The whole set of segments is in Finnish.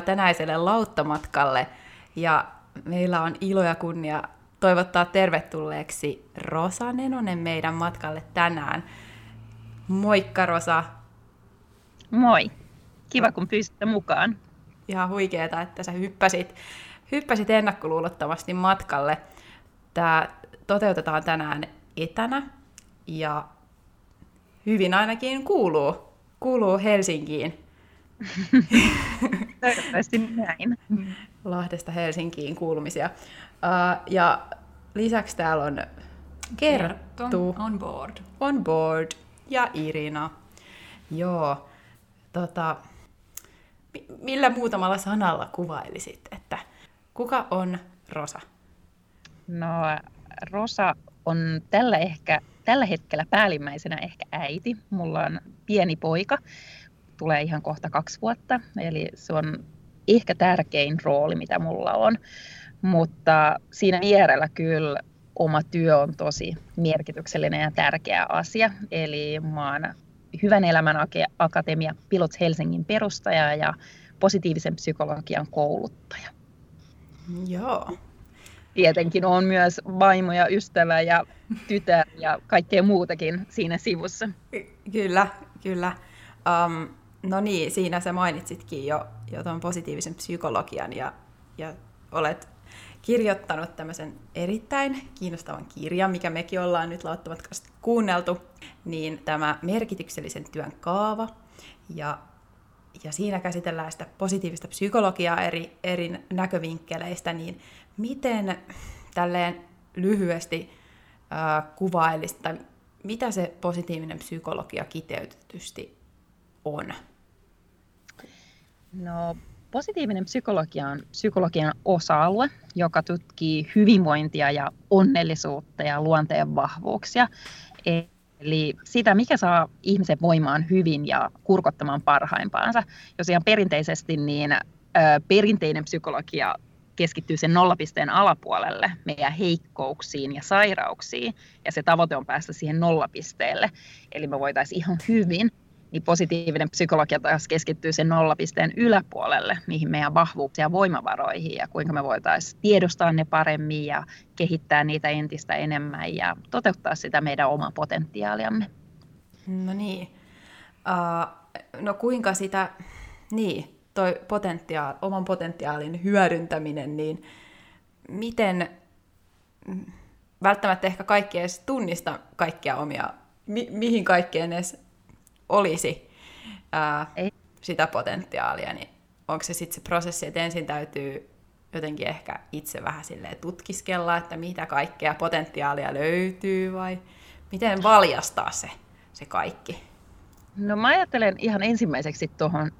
tervetuloa tänäiselle lauttamatkalle. Ja meillä on ilo ja kunnia toivottaa tervetulleeksi Rosa Nenonen meidän matkalle tänään. Moikka Rosa! Moi! Kiva kun pyysitte mukaan. Ihan huikeeta, että sä hyppäsit, hyppäsit ennakkoluulottomasti matkalle. Tämä toteutetaan tänään etänä ja hyvin ainakin kuuluu, kuuluu Helsinkiin. Toivottavasti näin. Lahdesta Helsinkiin kuulumisia. Uh, ja lisäksi täällä on Kerttu. On board. On board. Ja Irina. Joo. Tota, millä muutamalla sanalla kuvailisit, että kuka on Rosa? No, Rosa on tällä, ehkä, tällä hetkellä päällimmäisenä ehkä äiti. Mulla on pieni poika, tulee ihan kohta kaksi vuotta, eli se on ehkä tärkein rooli, mitä mulla on. Mutta siinä vierellä kyllä oma työ on tosi merkityksellinen ja tärkeä asia. Eli mä oon Hyvän elämän akatemia Pilots Helsingin perustaja ja positiivisen psykologian kouluttaja. Joo. Tietenkin on myös vaimo ja ystävä ja tytär ja kaikkea muutakin siinä sivussa. Kyllä, kyllä. Um, no niin, siinä sä mainitsitkin jo, jo tuon positiivisen psykologian ja, ja olet kirjoittanut tämmöisen erittäin kiinnostavan kirjan, mikä mekin ollaan nyt lauttamatkaisesti kuunneltu, niin tämä merkityksellisen työn kaava. Ja, ja siinä käsitellään sitä positiivista psykologiaa eri, eri näkövinkkeleistä, niin miten tälleen lyhyesti äh, kuvailisit, tai mitä se positiivinen psykologia kiteytetysti on? No Positiivinen psykologia on psykologian osa-alue, joka tutkii hyvinvointia ja onnellisuutta ja luonteen vahvuuksia. Eli sitä, mikä saa ihmisen voimaan hyvin ja kurkottamaan parhaimpaansa. Jos ihan perinteisesti, niin perinteinen psykologia keskittyy sen nollapisteen alapuolelle, meidän heikkouksiin ja sairauksiin, ja se tavoite on päästä siihen nollapisteelle. Eli me voitaisiin ihan hyvin niin positiivinen psykologia taas keskittyy sen nollapisteen yläpuolelle, niihin meidän vahvuuksiin ja voimavaroihin ja kuinka me voitaisiin tiedostaa ne paremmin ja kehittää niitä entistä enemmän ja toteuttaa sitä meidän omaa potentiaaliamme. No niin. Uh, no kuinka sitä, niin, toi potentiaal, oman potentiaalin hyödyntäminen, niin miten, välttämättä ehkä kaikki edes tunnista kaikkia omia, mi, mihin kaikkeen edes olisi ää, Ei. sitä potentiaalia, niin onko se sitten se prosessi, että ensin täytyy jotenkin ehkä itse vähän silleen tutkiskella, että mitä kaikkea potentiaalia löytyy vai miten valjastaa se, se kaikki? No mä ajattelen ihan ensimmäiseksi tuohon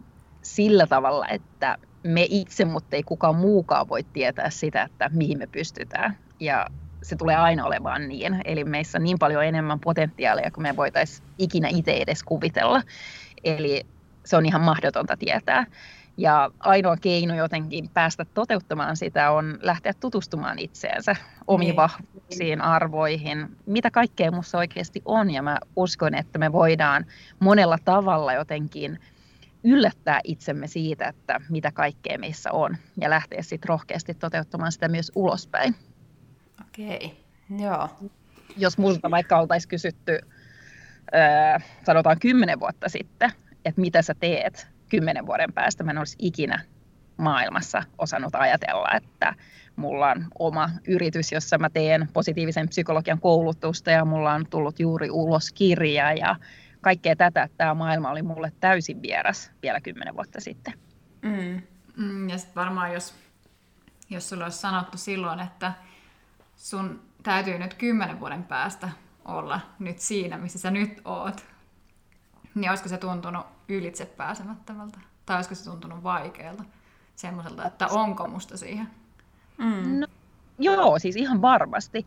sillä tavalla, että me itse, mutta ei kukaan muukaan voi tietää sitä, että mihin me pystytään. Ja se tulee aina olemaan niin. Eli meissä on niin paljon enemmän potentiaalia kuin me voitaisiin ikinä itse edes kuvitella. Eli se on ihan mahdotonta tietää. Ja ainoa keino jotenkin päästä toteuttamaan sitä on lähteä tutustumaan itseensä, omiin niin. vahvuuksiin, arvoihin, mitä kaikkea minussa oikeasti on. Ja mä uskon, että me voidaan monella tavalla jotenkin yllättää itsemme siitä, että mitä kaikkea meissä on. Ja lähteä sitten rohkeasti toteuttamaan sitä myös ulospäin. Okei, joo. Jos multa vaikka oltaisiin kysytty, öö, sanotaan kymmenen vuotta sitten, että mitä sä teet kymmenen vuoden päästä, mä en olisi ikinä maailmassa osannut ajatella, että mulla on oma yritys, jossa mä teen positiivisen psykologian koulutusta ja mulla on tullut juuri ulos kirja ja kaikkea tätä, että tämä maailma oli mulle täysin vieras vielä kymmenen vuotta sitten. Mm. Mm, ja sitten varmaan jos, jos sulla olisi sanottu silloin, että sun täytyy nyt kymmenen vuoden päästä olla nyt siinä, missä sä nyt oot, niin olisiko se tuntunut ylitse pääsemättömältä? Tai olisiko se tuntunut vaikealta? Semmoiselta, että onko musta siihen? Mm. No, joo, siis ihan varmasti,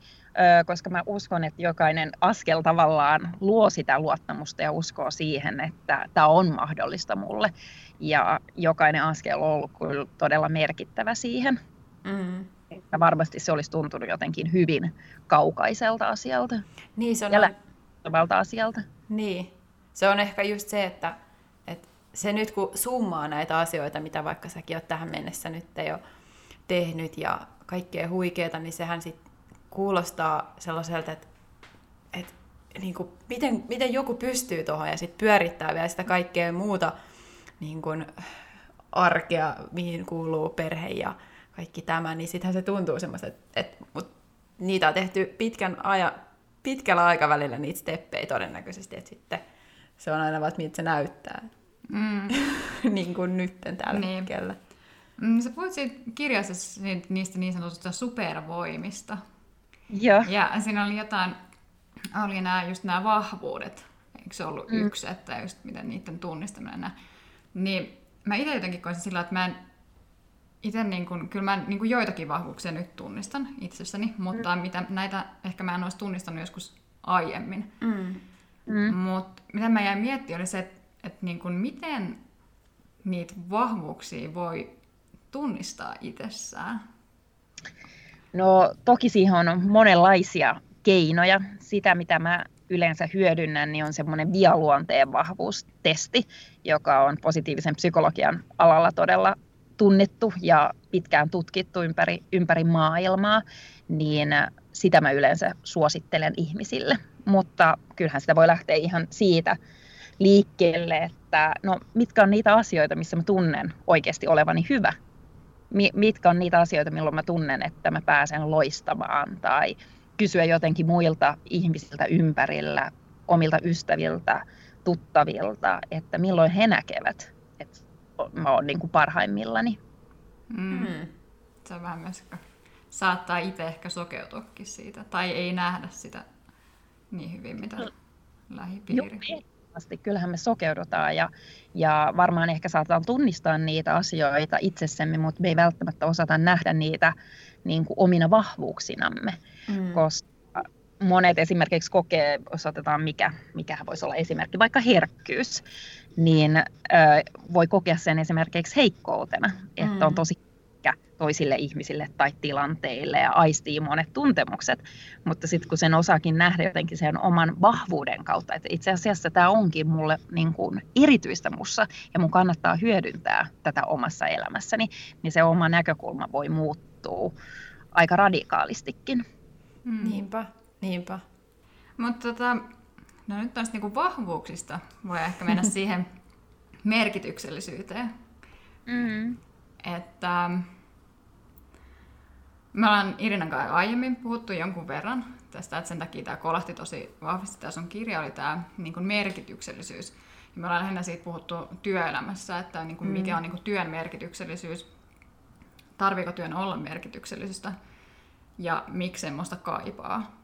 koska mä uskon, että jokainen askel tavallaan luo sitä luottamusta ja uskoo siihen, että tämä on mahdollista mulle. Ja jokainen askel on ollut kyllä todella merkittävä siihen. Mm että varmasti se olisi tuntunut jotenkin hyvin kaukaiselta asialta. Niin, se on... Ja asialta. Niin. Se on ehkä just se, että, että se nyt kun summaa näitä asioita, mitä vaikka säkin oot tähän mennessä nyt jo tehnyt ja kaikkea huikeeta, niin sehän sitten kuulostaa sellaiselta, että, että niin kuin, miten, miten joku pystyy tuohon ja sitten pyörittää vielä sitä kaikkea muuta niin kuin, arkea, mihin kuuluu perhe ja kaikki tämä, niin sittenhän se tuntuu semmoista, että, että mut niitä on tehty pitkän aja, pitkällä aikavälillä niitä steppejä todennäköisesti, että sitten se on aina vaan, miltä se näyttää. Mm. niin kuin nytten tällä niin. hetkellä. Mm, sä puhuit siitä kirjassa niistä niin sanotusta supervoimista. Joo. Ja siinä oli jotain, oli nämä, just nämä vahvuudet, eikö se ollut mm. yksi, että just miten niiden tunnistaminen. Niin mä itse jotenkin koisin sillä, että mä en itse niin kuin, kyllä mä niin kuin joitakin vahvuuksia nyt tunnistan itsessäni, mutta mm. mitä, näitä ehkä mä en olisi tunnistanut joskus aiemmin. Mm. Mm. Mutta mitä mä jäin miettimään oli se, että, että niin kuin miten niitä vahvuuksia voi tunnistaa itsessään? No toki siihen on monenlaisia keinoja. Sitä, mitä mä yleensä hyödynnän, niin on semmoinen vialuonteen vahvuustesti, joka on positiivisen psykologian alalla todella tunnettu ja pitkään tutkittu ympäri, ympäri maailmaa, niin sitä mä yleensä suosittelen ihmisille. Mutta kyllähän sitä voi lähteä ihan siitä liikkeelle, että no, mitkä on niitä asioita, missä mä tunnen oikeasti olevani hyvä. Mitkä on niitä asioita, milloin mä tunnen, että mä pääsen loistamaan tai kysyä jotenkin muilta ihmisiltä ympärillä, omilta ystäviltä, tuttavilta, että milloin he näkevät, mä oon niin kuin parhaimmillani. Mm. Mm. Se on vähän myös, saattaa itse ehkä sokeutuakin siitä, tai ei nähdä sitä niin hyvin, mitä no. lähipiiri. Joo, Kyllähän me sokeudutaan ja, ja varmaan ehkä saatetaan tunnistaa niitä asioita itsessämme, mutta me ei välttämättä osata nähdä niitä niin kuin omina vahvuuksinamme, mm. koska monet esimerkiksi kokee, jos otetaan mikä, mikä voisi olla esimerkki, vaikka herkkyys, niin ö, voi kokea sen esimerkiksi heikkoutena, että mm. on tosi toisille ihmisille tai tilanteille ja aistii monet tuntemukset, mutta sitten kun sen osaakin nähdä jotenkin sen oman vahvuuden kautta, että itse asiassa tämä onkin mulle niin kuin erityistä mussa ja mun kannattaa hyödyntää tätä omassa elämässäni, niin se oma näkökulma voi muuttua aika radikaalistikin. Mm. Niinpä, niinpä. Mutta tota, no nyt tästä niinku vahvuuksista voi ehkä mennä siihen merkityksellisyyteen. Mm. Että me ollaan Irinan kanssa aiemmin puhuttu jonkun verran tästä, että sen takia tämä kolahti tosi vahvasti. Tämä sun kirja oli tämä niin kuin merkityksellisyys. Ja me ollaan lähinnä siitä puhuttu työelämässä, että niin kuin mikä on niin kuin työn merkityksellisyys, tarviiko työn olla merkityksellisyystä ja miksi semmoista kaipaa.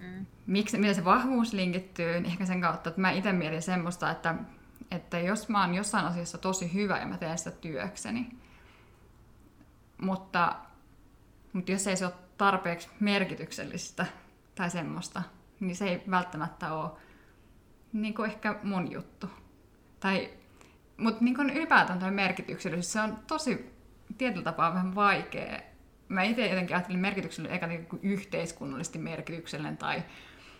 Mm. Miksi, miten se vahvuus linkittyy, niin ehkä sen kautta, että mä itse mietin semmoista, että, että jos mä oon jossain asiassa tosi hyvä ja mä teen sitä työkseni, mutta mutta jos ei se ole tarpeeksi merkityksellistä tai semmoista, niin se ei välttämättä ole niin kuin ehkä mun juttu. Tai, mutta niin ylipäätään tuo merkityksellisyys, se on tosi tietyllä tapaa vähän vaikea. Mä itse jotenkin ajattelin merkityksellinen eikä niin kuin yhteiskunnallisesti merkityksellinen tai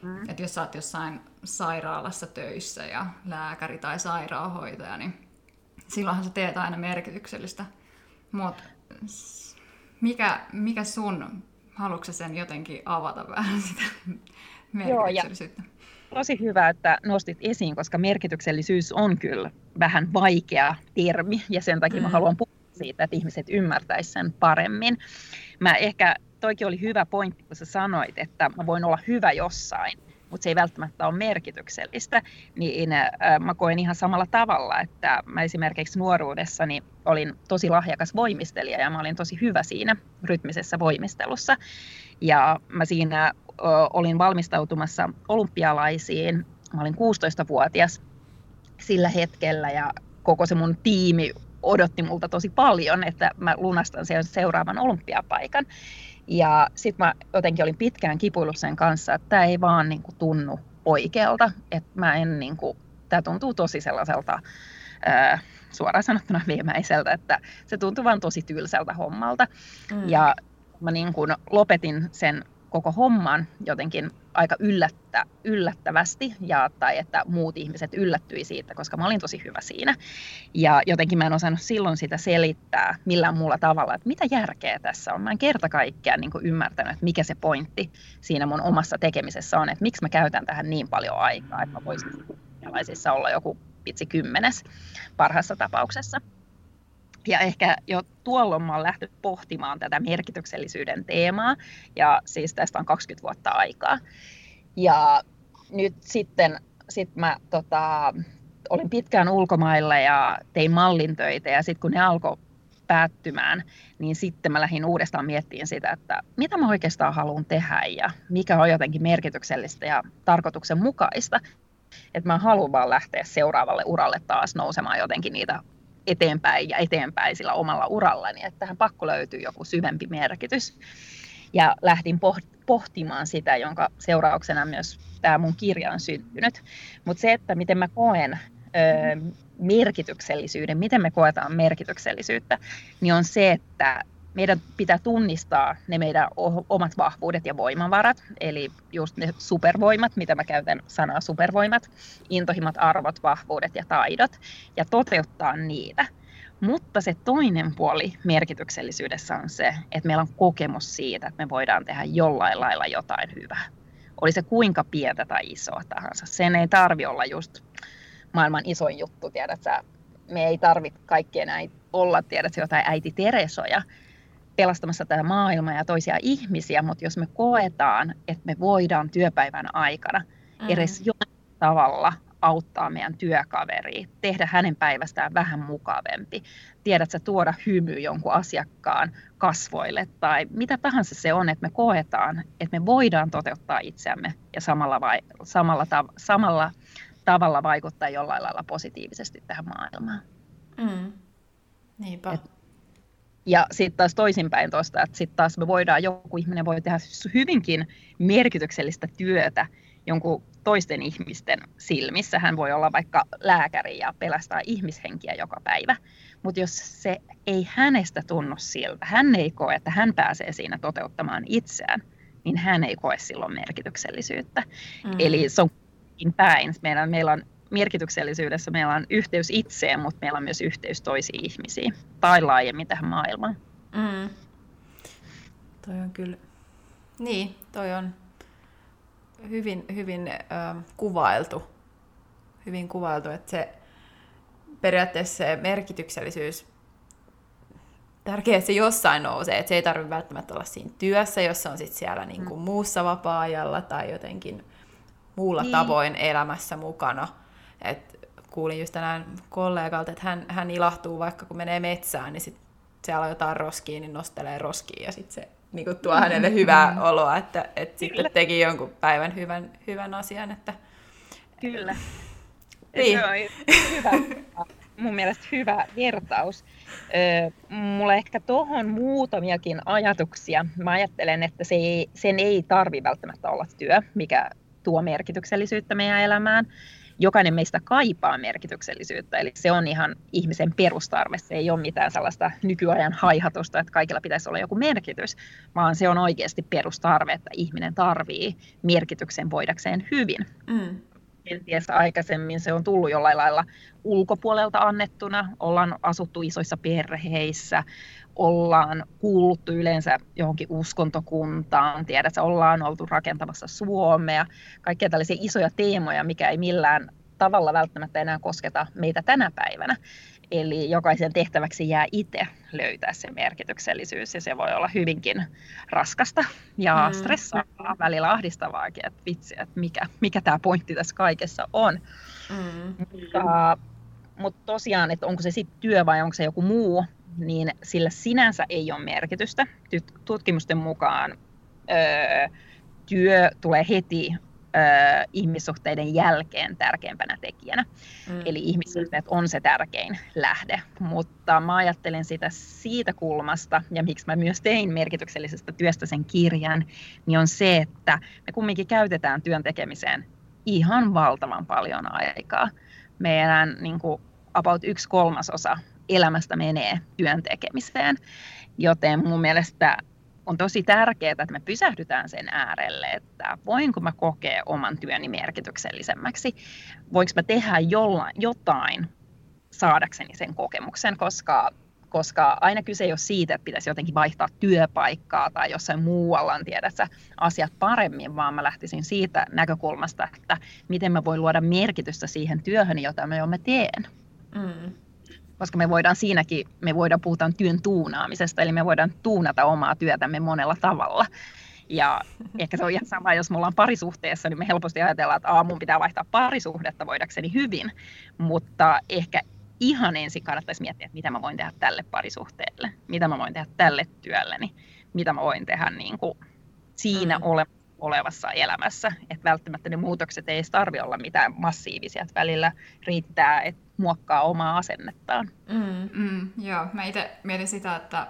mm. että jos sä oot jossain sairaalassa töissä ja lääkäri tai sairaanhoitaja, niin silloinhan sä teet aina merkityksellistä. Mutta mikä, mikä sun, haluatko sen jotenkin avata vähän sitä merkityksellisyyttä? Joo, tosi hyvä, että nostit esiin, koska merkityksellisyys on kyllä vähän vaikea termi ja sen takia mm. mä haluan puhua siitä, että ihmiset ymmärtäisivät sen paremmin. Mä ehkä, toikin oli hyvä pointti, kun sä sanoit, että mä voin olla hyvä jossain, mutta se ei välttämättä ole merkityksellistä, niin äh, mä koen ihan samalla tavalla, että mä esimerkiksi nuoruudessani olin tosi lahjakas voimistelija ja mä olin tosi hyvä siinä rytmisessä voimistelussa. Ja mä siinä olin valmistautumassa olympialaisiin, mä olin 16-vuotias sillä hetkellä ja koko se mun tiimi odotti multa tosi paljon, että mä lunastan sen seuraavan olympiapaikan. Ja sitten mä jotenkin olin pitkään kipuillut sen kanssa, että tämä ei vaan niin kuin, tunnu oikealta. Että mä en niin kuin, tämä tuntuu tosi sellaiselta, ää, suoraan sanottuna viimeiseltä, että se tuntuu vaan tosi tylsältä hommalta. Mm. Ja mä niin kuin lopetin sen koko homman jotenkin aika yllättä, yllättävästi ja, tai että muut ihmiset yllättyi siitä, koska mä olin tosi hyvä siinä. Ja jotenkin mä en osannut silloin sitä selittää millään muulla tavalla, että mitä järkeä tässä on. Mä en kerta kaikkiaan niin ymmärtänyt, että mikä se pointti siinä mun omassa tekemisessä on, että miksi mä käytän tähän niin paljon aikaa, että mä voisin olla joku vitsi kymmenes parhaassa tapauksessa. Ja ehkä jo tuolloin mä olen lähtenyt pohtimaan tätä merkityksellisyyden teemaa, ja siis tästä on 20 vuotta aikaa. Ja nyt sitten sit mä tota, olin pitkään ulkomailla ja tein mallintöitä, ja sitten kun ne alkoi päättymään, niin sitten mä lähdin uudestaan miettimään sitä, että mitä mä oikeastaan haluan tehdä ja mikä on jotenkin merkityksellistä ja tarkoituksenmukaista. Että mä haluan vaan lähteä seuraavalle uralle taas nousemaan jotenkin niitä eteenpäin ja eteenpäin sillä omalla urallani, että tähän pakko löytyy joku syvempi merkitys. Ja lähdin pohtimaan sitä, jonka seurauksena myös tämä mun kirja on syntynyt. Mutta se, että miten mä koen ö, merkityksellisyyden, miten me koetaan merkityksellisyyttä, niin on se, että meidän pitää tunnistaa ne meidän omat vahvuudet ja voimavarat, eli just ne supervoimat, mitä mä käytän sanaa supervoimat, intohimmat arvot, vahvuudet ja taidot, ja toteuttaa niitä. Mutta se toinen puoli merkityksellisyydessä on se, että meillä on kokemus siitä, että me voidaan tehdä jollain lailla jotain hyvää. Oli se kuinka pientä tai isoa tahansa. Sen ei tarvi olla just maailman isoin juttu, tiedät sä. Me ei tarvitse kaikkien näin olla, tiedät sä, jotain äiti Teresoja, pelastamassa tätä maailmaa ja toisia ihmisiä, mutta jos me koetaan, että me voidaan työpäivän aikana mm. edes jollain tavalla auttaa meidän työkaveria, tehdä hänen päivästään vähän mukavempi, tiedät sä tuoda hymy jonkun asiakkaan kasvoille tai mitä tahansa se on, että me koetaan, että me voidaan toteuttaa itseämme ja samalla, vai, samalla, tav- samalla tavalla vaikuttaa jollain lailla positiivisesti tähän maailmaan. Mm. Niinpä. Et ja sitten taas toisinpäin tuosta, että sitten taas me voidaan, joku ihminen voi tehdä hyvinkin merkityksellistä työtä jonkun toisten ihmisten silmissä. Hän voi olla vaikka lääkäri ja pelastaa ihmishenkiä joka päivä. Mutta jos se ei hänestä tunnu siltä, hän ei koe, että hän pääsee siinä toteuttamaan itseään, niin hän ei koe silloin merkityksellisyyttä. Mm. Eli se on päin. Meillä, meillä on merkityksellisyydessä meillä on yhteys itseen, mutta meillä on myös yhteys toisiin ihmisiin tai laajemmin tähän maailmaan. Mm. Toi on kyllä, niin, toi on hyvin, hyvin äh, kuvailtu. Hyvin kuvailtu, että se periaatteessa se merkityksellisyys tärkeää, että se jossain nousee, että se ei tarvitse välttämättä olla siinä työssä, jos se on sit siellä niin kuin mm. muussa vapaa-ajalla tai jotenkin muulla niin. tavoin elämässä mukana. Et kuulin just tänään kollegalta, että hän, hän ilahtuu vaikka kun menee metsään, niin sit siellä on jotain roskia, niin nostelee roskia ja sitten se niin kuin tuo hänelle hyvää mm. oloa, että, että sitten teki jonkun päivän hyvän, hyvän asian. Että... Kyllä. Niin. Se on hyvä, mun mielestä hyvä vertaus. mulla ehkä tuohon muutamiakin ajatuksia. Mä ajattelen, että se ei, sen ei tarvi välttämättä olla työ, mikä tuo merkityksellisyyttä meidän elämään jokainen meistä kaipaa merkityksellisyyttä, eli se on ihan ihmisen perustarve, se ei ole mitään sellaista nykyajan haihatusta, että kaikilla pitäisi olla joku merkitys, vaan se on oikeasti perustarve, että ihminen tarvii merkityksen voidakseen hyvin. Mm. Kenties aikaisemmin se on tullut jollain lailla ulkopuolelta annettuna, ollaan asuttu isoissa perheissä, ollaan kuuluttu yleensä johonkin uskontokuntaan, tiedät, ollaan oltu rakentamassa Suomea, kaikkia tällaisia isoja teemoja, mikä ei millään tavalla välttämättä enää kosketa meitä tänä päivänä. Eli jokaisen tehtäväksi jää itse löytää se merkityksellisyys ja se voi olla hyvinkin raskasta ja mm. stressaavaa, välillä ahdistavaakin, että vitsi, että mikä, mikä tämä pointti tässä kaikessa on. Mm. Mutta, mutta tosiaan, että onko se sitten työ vai onko se joku muu, niin sillä sinänsä ei ole merkitystä. Tutkimusten mukaan öö, työ tulee heti öö, ihmissuhteiden jälkeen tärkeimpänä tekijänä. Mm. Eli ihmissuhteet on se tärkein lähde. Mutta mä ajattelen sitä siitä kulmasta, ja miksi mä myös tein merkityksellisestä työstä sen kirjan, niin on se, että me kumminkin käytetään työn tekemiseen ihan valtavan paljon aikaa. Meidän niin kuin, about yksi kolmasosa elämästä menee työn tekemiseen. Joten mun mielestä on tosi tärkeää, että me pysähdytään sen äärelle, että voinko mä kokea oman työni merkityksellisemmäksi, voinko mä tehdä jollain, jotain saadakseni sen kokemuksen, koska, koska aina kyse ei ole siitä, että pitäisi jotenkin vaihtaa työpaikkaa tai jossain muualla on tiedässä asiat paremmin, vaan mä lähtisin siitä näkökulmasta, että miten mä voin luoda merkitystä siihen työhön, jota mä jo mä teen. Mm koska me voidaan siinäkin, me voidaan puhutaan työn tuunaamisesta, eli me voidaan tuunata omaa työtämme monella tavalla. Ja ehkä se on ihan sama, jos me ollaan parisuhteessa, niin me helposti ajatellaan, että Aa, mun pitää vaihtaa parisuhdetta voidakseni hyvin, mutta ehkä ihan ensin kannattaisi miettiä, että mitä mä voin tehdä tälle parisuhteelle, mitä mä voin tehdä tälle työlleni, mitä mä voin tehdä niin kuin siinä mm. ole, olevassa elämässä. Että välttämättä ne muutokset ei tarvitse olla mitään massiivisia, että välillä riittää, että muokkaa omaa asennettaan. Mm. Mm, joo, mä itse mietin sitä, että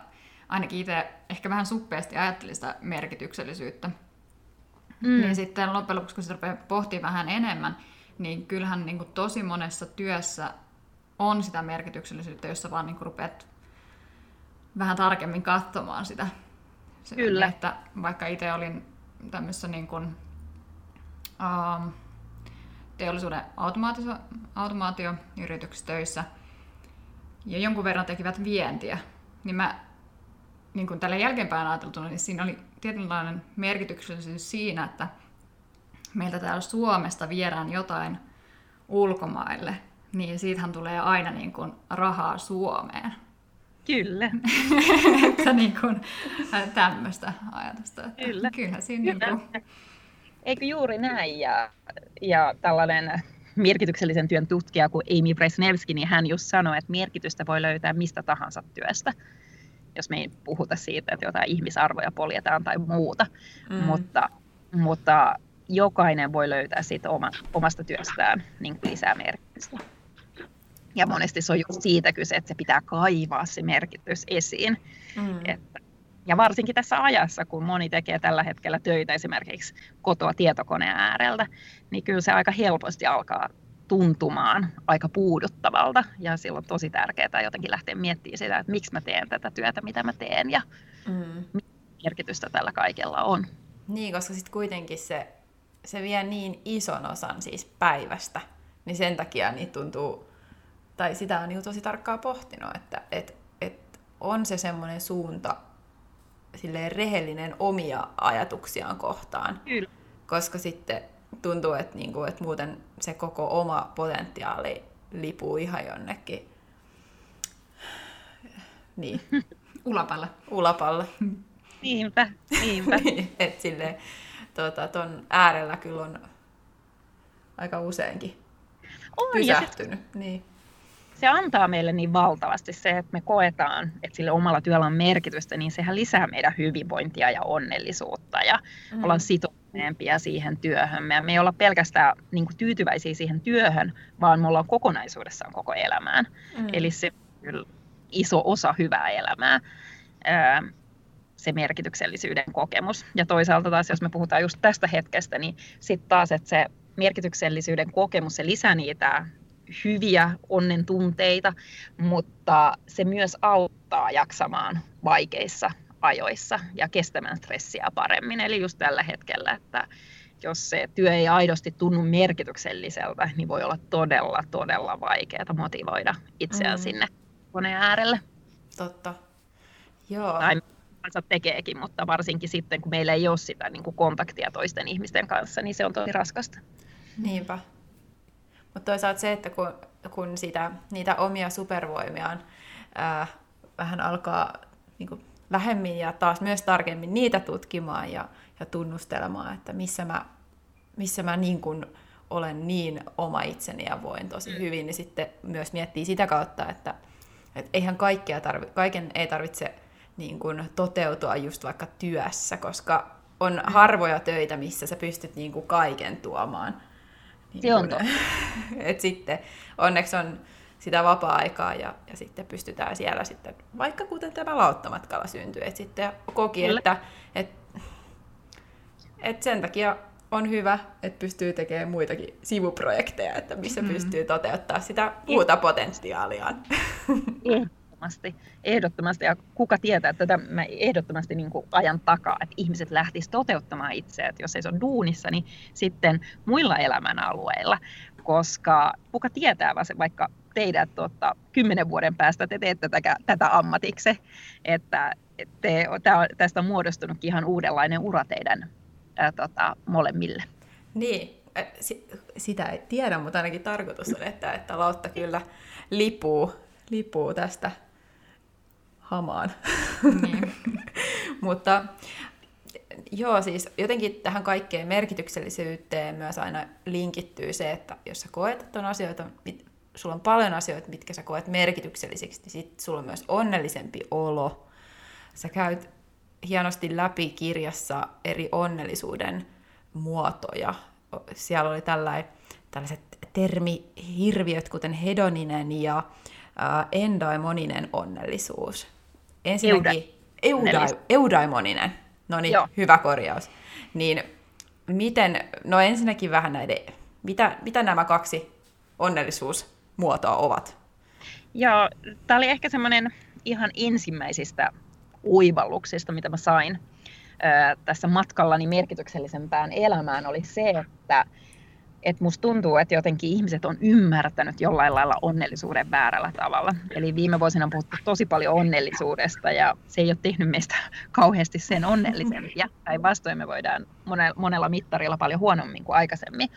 ainakin itse ehkä vähän suppeasti ajattelin sitä merkityksellisyyttä. Mm. Niin sitten loppujen lopuksi, kun sitä rupeaa pohtimaan vähän enemmän, niin kyllähän niin kuin tosi monessa työssä on sitä merkityksellisyyttä, jossa vaan niin kuin rupeat vähän tarkemmin katsomaan sitä. Kyllä. Että vaikka itse olin tämmöisessä niin kuin, um, teollisuuden automaatioyrityksessä töissä ja jonkun verran tekivät vientiä, niin mä niin kuin tällä jälkeenpäin ajateltuna, niin siinä oli tietynlainen merkityksellisyys siinä, että meiltä täällä Suomesta viedään jotain ulkomaille, niin siitähän tulee aina niin kuin rahaa Suomeen. Kyllä. että niin kuin, tämmöistä ajatusta. Että Kyllä. Kyllähän siinä Kyllä. Niin kuin, Eikö juuri näin? Ja, ja tällainen merkityksellisen työn tutkija kuin Amy Bresnevski, niin hän just sanoi, että merkitystä voi löytää mistä tahansa työstä, jos me ei puhuta siitä, että jotain ihmisarvoja poljetaan tai muuta. Mm. Mutta, mutta jokainen voi löytää siitä oma, omasta työstään niin lisää merkitystä. Ja monesti se on just siitä kyse, että se pitää kaivaa se merkitys esiin. Mm. Että ja varsinkin tässä ajassa, kun moni tekee tällä hetkellä töitä esimerkiksi kotoa tietokoneen ääreltä, niin kyllä se aika helposti alkaa tuntumaan aika puuduttavalta. Ja silloin on tosi tärkeää jotenkin lähteä miettimään sitä, että miksi mä teen tätä työtä, mitä mä teen ja mm. mitä merkitystä tällä kaikella on. Niin, koska sitten kuitenkin se, se vie niin ison osan siis päivästä, niin sen takia niin tuntuu, tai sitä on niin tosi tarkkaa pohtinut, että et, et on se semmoinen suunta, silleen rehellinen omia ajatuksiaan kohtaan. Kyllä. Koska sitten tuntuu, että, niinku, että muuten se koko oma potentiaali lipuu ihan jonnekin. Niin. Ulapalle. Ulapalle. Niinpä, niinpä. että silleen, tota, ton äärellä kyllä on aika useinkin on, pysähtynyt. sit, niin se antaa meille niin valtavasti se, että me koetaan, että sille omalla työllä on merkitystä, niin sehän lisää meidän hyvinvointia ja onnellisuutta ja mm. ollaan sitoutuneempia siihen työhön. Me, me ei olla pelkästään niin kuin, tyytyväisiä siihen työhön, vaan me ollaan kokonaisuudessaan koko elämään. Mm. Eli se kyllä iso osa hyvää elämää. se merkityksellisyyden kokemus. Ja toisaalta taas, jos me puhutaan just tästä hetkestä, niin sitten taas, että se merkityksellisyyden kokemus, se lisää niitä hyviä onnen tunteita, mutta se myös auttaa jaksamaan vaikeissa ajoissa ja kestämään stressiä paremmin. Eli just tällä hetkellä, että jos se työ ei aidosti tunnu merkitykselliseltä, niin voi olla todella, todella vaikeaa motivoida itseään mm. sinne koneen äärelle. Totta. Joo. Tai tekeekin, mutta varsinkin sitten, kun meillä ei ole sitä niin kuin kontaktia toisten ihmisten kanssa, niin se on tosi raskasta. Niinpä. Mutta toisaalta se, että kun, kun sitä, niitä omia supervoimiaan ää, vähän alkaa niin kuin vähemmin ja taas myös tarkemmin niitä tutkimaan ja, ja tunnustelemaan, että missä mä, missä mä niin kuin olen niin oma itseni ja voin tosi mm. hyvin, niin sitten myös miettii sitä kautta, että, että eihän kaikkea tarvi, kaiken ei tarvitse niin kuin toteutua just vaikka työssä, koska on mm. harvoja töitä, missä sä pystyt niin kuin kaiken tuomaan niin se on totta. Et sitten onneksi on sitä vapaa-aikaa ja, ja sitten pystytään siellä sitten, vaikka kuten tämä lauttamatkalla syntyi, että sitten koki, Kyllä. että et, et sen takia on hyvä, että pystyy tekemään muitakin sivuprojekteja, että missä mm-hmm. pystyy toteuttaa sitä muuta potentiaaliaan. Ehdottomasti. Ehdottomasti. Ja kuka tietää, että tätä mä ehdottomasti niin kuin ajan takaa, että ihmiset lähtisivät toteuttamaan itseään. Jos ei se ole duunissa, niin sitten muilla elämän alueilla. Koska kuka tietää, vaikka teidät tota, kymmenen vuoden päästä te teette tätä, tätä ammatikse, että te, tästä on muodostunutkin ihan uudenlainen ura teidän ää, tota, molemmille. Niin, sitä ei tiedä, mutta ainakin tarkoitus on, että, että Lotta kyllä lipuu, lipuu tästä hamaan. Niin. mutta joo, siis jotenkin tähän kaikkeen merkityksellisyyteen myös aina linkittyy se, että jos sä koet, että on asioita, sulla on paljon asioita, mitkä sä koet merkityksellisiksi, niin sit sulla on myös onnellisempi olo. Sä käyt hienosti läpi kirjassa eri onnellisuuden muotoja. Siellä oli tällaiset tällaiset termihirviöt, kuten hedoninen ja endaimoninen onnellisuus. Ensinnäkin eudai, eudaimoninen. No niin, hyvä korjaus. Niin miten, no ensinnäkin vähän näiden, mitä, mitä nämä kaksi onnellisuusmuotoa ovat? Joo, tämä oli ehkä semmoinen ihan ensimmäisistä uivalluksista, mitä mä sain tässä matkallani merkityksellisempään elämään, oli se, että et musta tuntuu, että jotenkin ihmiset on ymmärtänyt jollain lailla onnellisuuden väärällä tavalla. Eli viime vuosina on puhuttu tosi paljon onnellisuudesta ja se ei ole tehnyt meistä kauheasti sen onnellisempia. Päinvastoin me voidaan monella mittarilla paljon huonommin kuin aikaisemmin.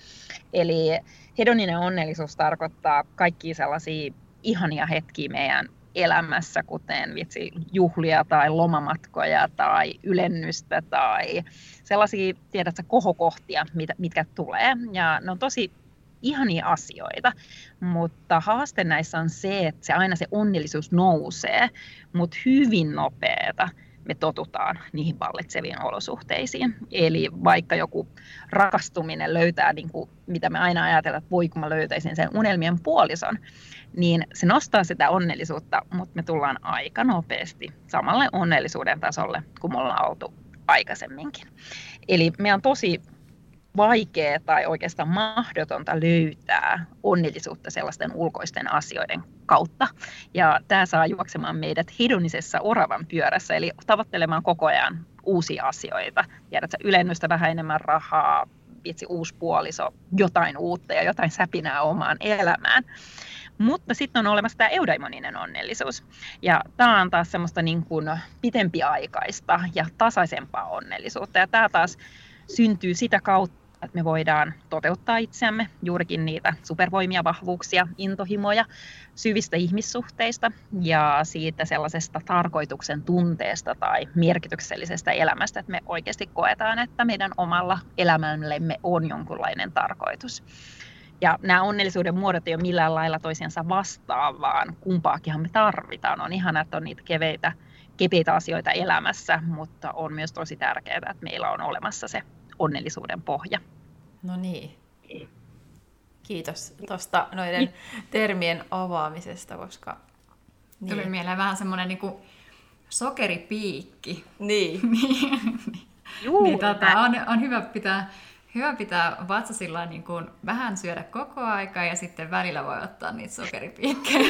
Eli hedoninen onnellisuus tarkoittaa kaikkia sellaisia ihania hetkiä meidän elämässä, kuten vitsi, juhlia tai lomamatkoja tai ylennystä tai sellaisia, tiedätkö, kohokohtia, mit, mitkä tulee. Ja ne on tosi ihania asioita, mutta haaste näissä on se, että se aina se onnellisuus nousee, mutta hyvin nopeeta me totutaan niihin vallitseviin olosuhteisiin. Eli vaikka joku rakastuminen löytää, niin kuin, mitä me aina ajatellaan, että voi kun mä löytäisin sen unelmien puolison, niin se nostaa sitä onnellisuutta, mutta me tullaan aika nopeasti samalle onnellisuuden tasolle kuin me ollaan oltu aikaisemminkin. Eli me on tosi vaikea tai oikeastaan mahdotonta löytää onnellisuutta sellaisten ulkoisten asioiden kautta. Ja tämä saa juoksemaan meidät hedonisessa oravan pyörässä, eli tavoittelemaan koko ajan uusia asioita. Tiedätkö, ylennystä vähän enemmän rahaa, vitsi uusi puoliso, jotain uutta ja jotain säpinää omaan elämään. Mutta sitten on olemassa tämä eudaimoninen onnellisuus. Ja tämä on taas semmoista niin kuin pitempiaikaista ja tasaisempaa onnellisuutta. Ja tämä taas syntyy sitä kautta, että me voidaan toteuttaa itseämme juurikin niitä supervoimia, vahvuuksia, intohimoja syvistä ihmissuhteista ja siitä sellaisesta tarkoituksen tunteesta tai merkityksellisestä elämästä, että me oikeasti koetaan, että meidän omalla elämällemme on jonkunlainen tarkoitus. Ja nämä onnellisuuden muodot ei ole millään lailla toisiansa vastaan, vaan kumpaakinhan me tarvitaan. On ihana, että on niitä keveitä, kepeitä asioita elämässä, mutta on myös tosi tärkeää, että meillä on olemassa se onnellisuuden pohja. No niin. Kiitos tuosta noiden niin. termien avaamisesta, koska... Niin. Tuli mieleen vähän semmoinen niin sokeripiikki. Niin. Juu, niin tota, on, on hyvä pitää hyvä pitää vatsasilla niin kuin vähän syödä koko aika ja sitten välillä voi ottaa niitä sokeripiikkejä.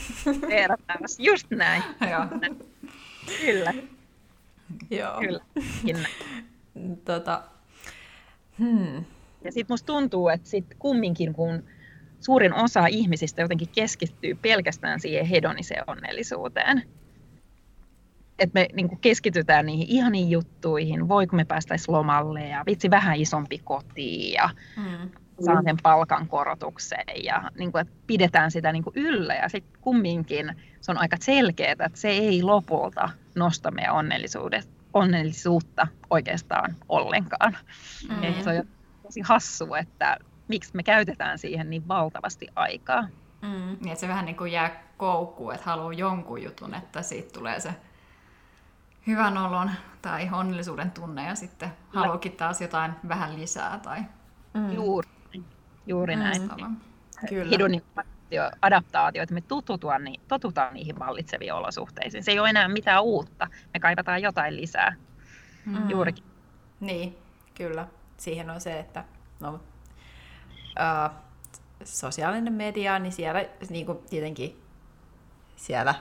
Vertaus, just näin. Joo. Kyllä. Joo. Kyllä. tota, hmm. Ja sitten musta tuntuu, että sit kumminkin kun suurin osa ihmisistä jotenkin keskittyy pelkästään siihen hedoniseen onnellisuuteen, että me niin keskitytään niihin ihaniin juttuihin, voiko me päästäisiin lomalle ja vitsi vähän isompi koti ja mm. saan sen palkankorotukseen ja niin kuin, että pidetään sitä niin kuin yllä ja sitten kumminkin se on aika selkeää, että se ei lopulta nosta meidän onnellisuutta oikeastaan ollenkaan. Mm. Et se on tosi hassu, että miksi me käytetään siihen niin valtavasti aikaa. Mm. Niin, että se vähän niin kuin jää koukkuun, että haluaa jonkun jutun, että siitä tulee se hyvän olon tai onnellisuuden tunne ja sitten haluakin taas jotain vähän lisää. Tai... Mm. Juuri, juuri näin. Kyllä. adaptaatio, että me totutaan, niin, totutaan niihin vallitseviin olosuhteisiin. Se ei ole enää mitään uutta. Me kaivataan jotain lisää. Mm. Juurikin. Niin, kyllä. Siihen on se, että no, uh, sosiaalinen media, niin siellä niin kuin tietenkin siellä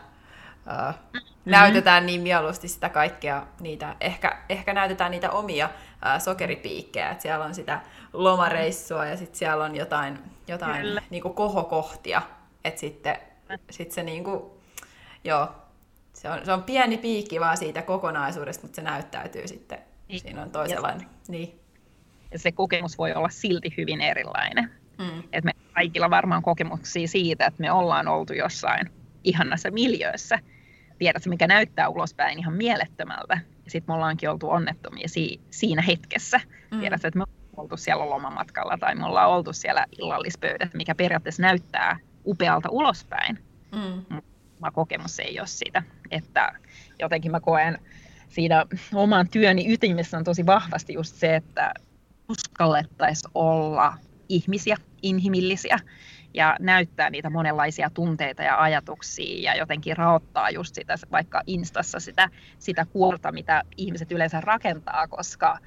uh, näytetään niin mieluusti sitä kaikkea, niitä, ehkä, ehkä näytetään niitä omia uh, sokeripiikkejä, että siellä on sitä lomareissua ja sitten siellä on jotain, jotain niin kuin kohokohtia, että sitten sit se niin kuin, joo, se on, se on pieni piikki vaan siitä kokonaisuudesta, mutta se näyttäytyy sitten, niin. siinä on toisenlainen. Niin. Ja se kokemus voi olla silti hyvin erilainen. Mm. Et me kaikilla varmaan kokemuksia siitä, että me ollaan oltu jossain ihannassa miljöössä. Tiedätkö, mikä näyttää ulospäin ihan mielettömältä. Ja sitten me ollaankin oltu onnettomia si- siinä hetkessä. Mm. Tiedätkö, että me ollaan oltu siellä lomamatkalla tai me ollaan oltu siellä illallispöydässä, mikä periaatteessa näyttää upealta ulospäin. Mm. Mä kokemus ei ole sitä. Että jotenkin mä koen siinä oman työni ytimessä on tosi vahvasti just se, että uskallettaisiin olla ihmisiä, inhimillisiä ja näyttää niitä monenlaisia tunteita ja ajatuksia ja jotenkin raottaa just sitä vaikka Instassa sitä, sitä kuorta, mitä ihmiset yleensä rakentaa, koska,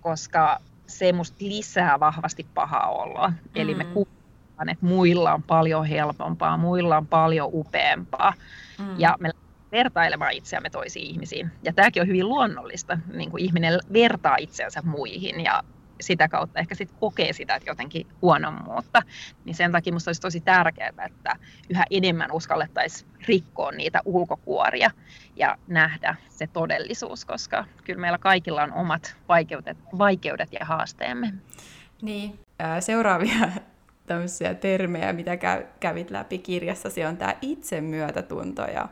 koska se musta lisää vahvasti pahaa oloa. Mm. Eli me mm. kuullaan, että muilla on paljon helpompaa, muilla on paljon upeampaa mm. ja me vertailemaan itseämme toisiin ihmisiin. Ja tämäkin on hyvin luonnollista, niin kuin ihminen vertaa itseänsä muihin ja sitä kautta ehkä sit kokee sitä että jotenkin huonommuutta. Niin sen takia minusta olisi tosi tärkeää, että yhä enemmän uskallettaisiin rikkoa niitä ulkokuoria ja nähdä se todellisuus, koska kyllä meillä kaikilla on omat vaikeudet, vaikeudet ja haasteemme. Niin, seuraavia tämmöisiä termejä, mitä kävit läpi kirjassasi, on tämä itsemyötätunto ja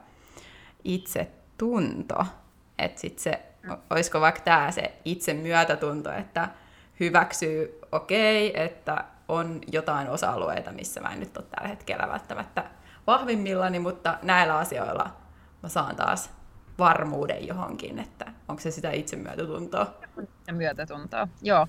itsetunto. Että sitten se, olisiko vaikka tämä se itsemyötätunto, että hyväksyy, okei, okay, että on jotain osa-alueita, missä mä en nyt ole tällä hetkellä välttämättä vahvimmillani, mutta näillä asioilla mä saan taas varmuuden johonkin, että onko se sitä itsemyötätuntoa? Myötätuntoa, joo.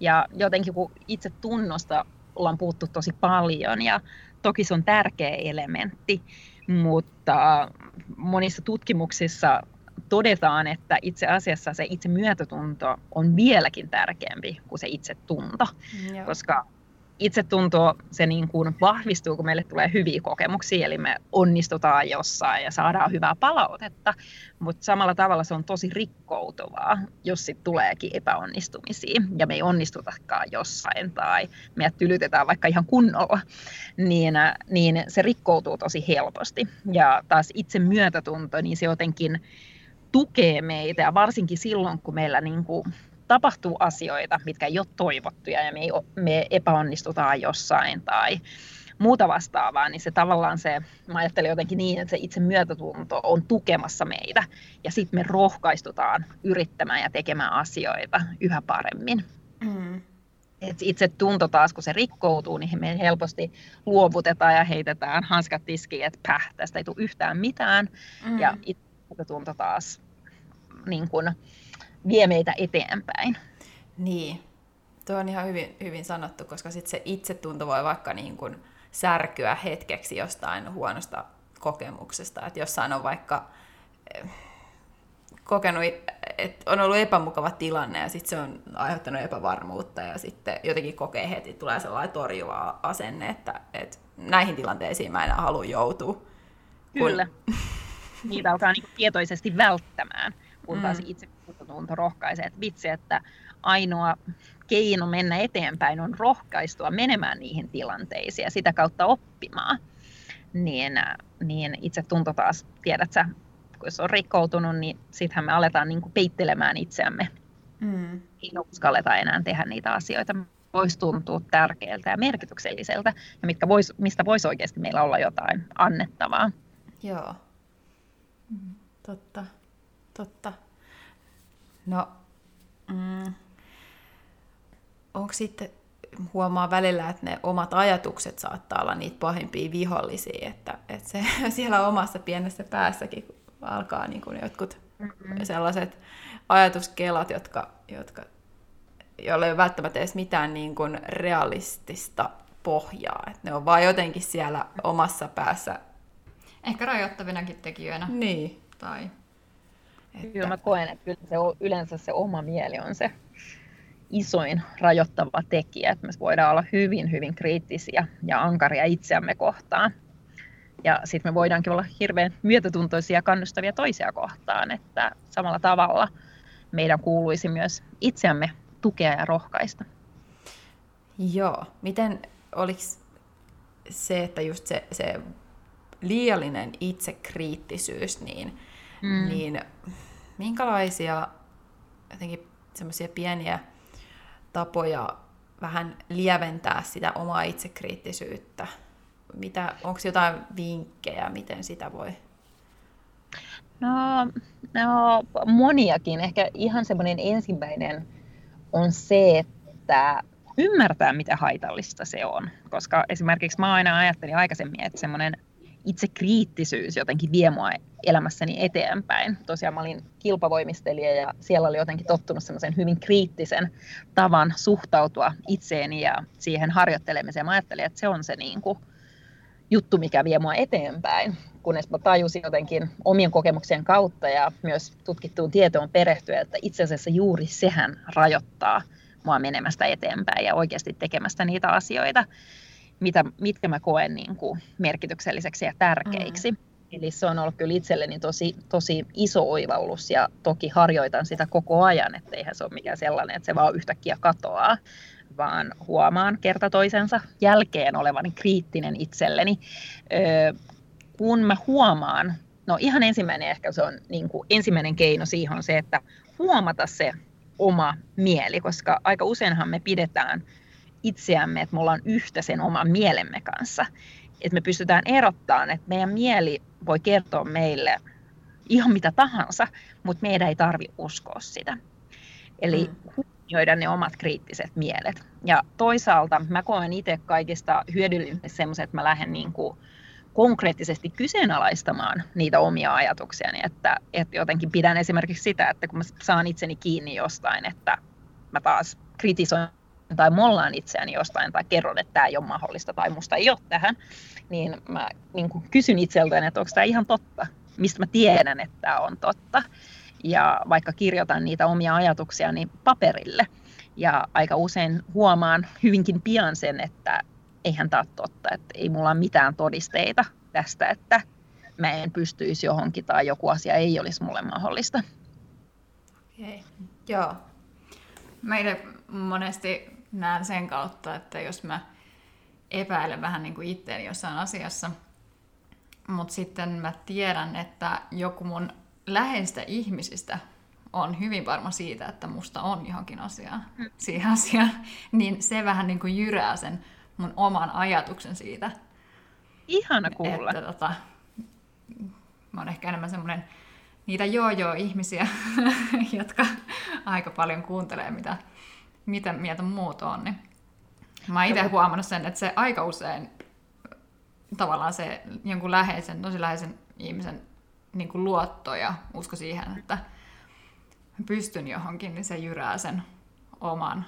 Ja jotenkin kun itse tunnosta ollaan puhuttu tosi paljon ja toki se on tärkeä elementti, mutta monissa tutkimuksissa todetaan, että itse asiassa se itse myötätunto on vieläkin tärkeämpi kuin se itse tunto, mm, koska itsetunto se niin kuin vahvistuu, kun meille tulee hyviä kokemuksia, eli me onnistutaan jossain ja saadaan hyvää palautetta, mutta samalla tavalla se on tosi rikkoutuvaa, jos sitten tuleekin epäonnistumisia ja me ei onnistutakaan jossain tai me tylytetään vaikka ihan kunnolla, niin, niin se rikkoutuu tosi helposti. Ja taas itse myötätunto, niin se jotenkin tukee meitä ja varsinkin silloin, kun meillä niin kuin tapahtuu asioita, mitkä ei ole toivottuja ja me, ei me epäonnistutaan jossain tai muuta vastaavaa, niin se tavallaan se, mä ajattelen jotenkin niin, että se itse myötätunto on tukemassa meitä ja sitten me rohkaistutaan yrittämään ja tekemään asioita yhä paremmin. Mm. Et itse tunto taas, kun se rikkoutuu, niin me helposti luovutetaan ja heitetään hanskat tiskiin, että päh, tästä ei tule yhtään mitään. Mm. Ja itse tunto taas niin kuin vie meitä eteenpäin. Niin, tuo on ihan hyvin, hyvin sanottu, koska sit se itsetunto voi vaikka niin kuin särkyä hetkeksi jostain huonosta kokemuksesta. Että jossain on vaikka eh, kokenut, että on ollut epämukava tilanne ja sitten se on aiheuttanut epävarmuutta ja sitten jotenkin kokee heti, tulee sellainen torjuva asenne, että, että näihin tilanteisiin mä enää halua joutua. Kyllä. Kun... Niitä alkaa niin tietoisesti välttämään kun taas mm. itse tunto rohkaisee, että vitsi, että ainoa keino mennä eteenpäin on rohkaistua menemään niihin tilanteisiin ja sitä kautta oppimaan. Niin, niin itse tunto taas, tiedät sä, kun se on rikkoutunut, niin sittenhän me aletaan niin kuin peittelemään itseämme. Mm. Ei uskalleta enää tehdä niitä asioita. Voisi tuntua tärkeältä ja merkitykselliseltä, ja mitkä vois, mistä voisi oikeasti meillä olla jotain annettavaa. Joo. Mm. Totta. Totta. No, mm, onko sitten, huomaa välillä, että ne omat ajatukset saattaa olla niitä pahimpia vihollisia, että, että se siellä omassa pienessä päässäkin alkaa niin kuin jotkut mm-hmm. sellaiset ajatuskelat, jotka, jotka, joilla ei ole välttämättä edes mitään niin kuin realistista pohjaa. Että ne on vaan jotenkin siellä omassa päässä. Ehkä rajoittavinakin tekijöinä. Niin. Tai että... Kyllä mä koen, että kyllä se on, yleensä se oma mieli on se isoin rajoittava tekijä, että me voidaan olla hyvin, hyvin kriittisiä ja ankaria itseämme kohtaan. Ja sitten me voidaankin olla hirveän myötätuntoisia ja kannustavia toisia kohtaan, että samalla tavalla meidän kuuluisi myös itseämme tukea ja rohkaista. Joo. Miten oliko se, että just se, se liiallinen itsekriittisyys, niin, mm. niin minkälaisia jotenkin semmoisia pieniä tapoja vähän lieventää sitä omaa itsekriittisyyttä? Mitä, onko jotain vinkkejä, miten sitä voi? No, no moniakin. Ehkä ihan semmoinen ensimmäinen on se, että ymmärtää, mitä haitallista se on. Koska esimerkiksi mä aina ajattelin aikaisemmin, että semmoinen itsekriittisyys jotenkin vie mua elämässäni eteenpäin. Tosiaan mä olin kilpavoimistelija ja siellä oli jotenkin tottunut semmoisen hyvin kriittisen tavan suhtautua itseeni ja siihen harjoittelemiseen. Mä ajattelin, että se on se niin kuin juttu, mikä vie mua eteenpäin, kunnes mä tajusin jotenkin omien kokemuksien kautta ja myös tutkittuun tietoon perehtyä, että itse asiassa juuri sehän rajoittaa mua menemästä eteenpäin ja oikeasti tekemästä niitä asioita, mitä, mitkä mä koen niin kuin merkitykselliseksi ja tärkeiksi. Mm. Eli se on ollut kyllä itselleni tosi, tosi iso oivallus ja toki harjoitan sitä koko ajan, että eihän se ole mikään sellainen, että se vaan yhtäkkiä katoaa, vaan huomaan kerta toisensa jälkeen olevani kriittinen itselleni. Öö, kun mä huomaan, no ihan ensimmäinen ehkä se on niin kuin, ensimmäinen keino siihen on se, että huomata se oma mieli, koska aika useinhan me pidetään itseämme, että me ollaan yhtä sen oman mielemme kanssa. Että me pystytään erottamaan, että meidän mieli voi kertoa meille ihan mitä tahansa, mutta meidän ei tarvi uskoa sitä. Eli mm. huomioida ne omat kriittiset mielet. Ja toisaalta mä koen itse kaikista hyödyllisemmin semmoisen, että mä lähden niin kuin konkreettisesti kyseenalaistamaan niitä omia ajatuksiani. Että, että jotenkin pidän esimerkiksi sitä, että kun mä saan itseni kiinni jostain, että mä taas kritisoin tai mollaan itseäni jostain tai kerron, että tämä ei ole mahdollista tai musta ei ole tähän, niin mä niin kuin kysyn itseltäni, että onko tämä ihan totta, mistä mä tiedän, että tämä on totta. Ja vaikka kirjoitan niitä omia ajatuksiani paperille, ja aika usein huomaan hyvinkin pian sen, että eihän tämä ole totta, että ei mulla ole mitään todisteita tästä, että mä en pystyisi johonkin tai joku asia ei olisi mulle mahdollista. Okei, okay. joo. Meille monesti näen sen kautta, että jos mä epäilen vähän niin kuin itteeni jossain asiassa, mutta sitten mä tiedän, että joku mun läheistä ihmisistä on hyvin varma siitä, että musta on johonkin asiaan, mm. siihen asiaan, niin se vähän niin kuin jyrää sen mun oman ajatuksen siitä. Ihana kuulla. Että, tota, mä oon ehkä enemmän semmoinen niitä joo-joo-ihmisiä, jotka aika paljon kuuntelee, mitä, mitä mieltä muut on. Niin mä oon itse huomannut sen, että se aika usein tavallaan se jonkun läheisen, tosi läheisen ihmisen niin kuin luotto ja usko siihen, että pystyn johonkin, niin se jyrää sen oman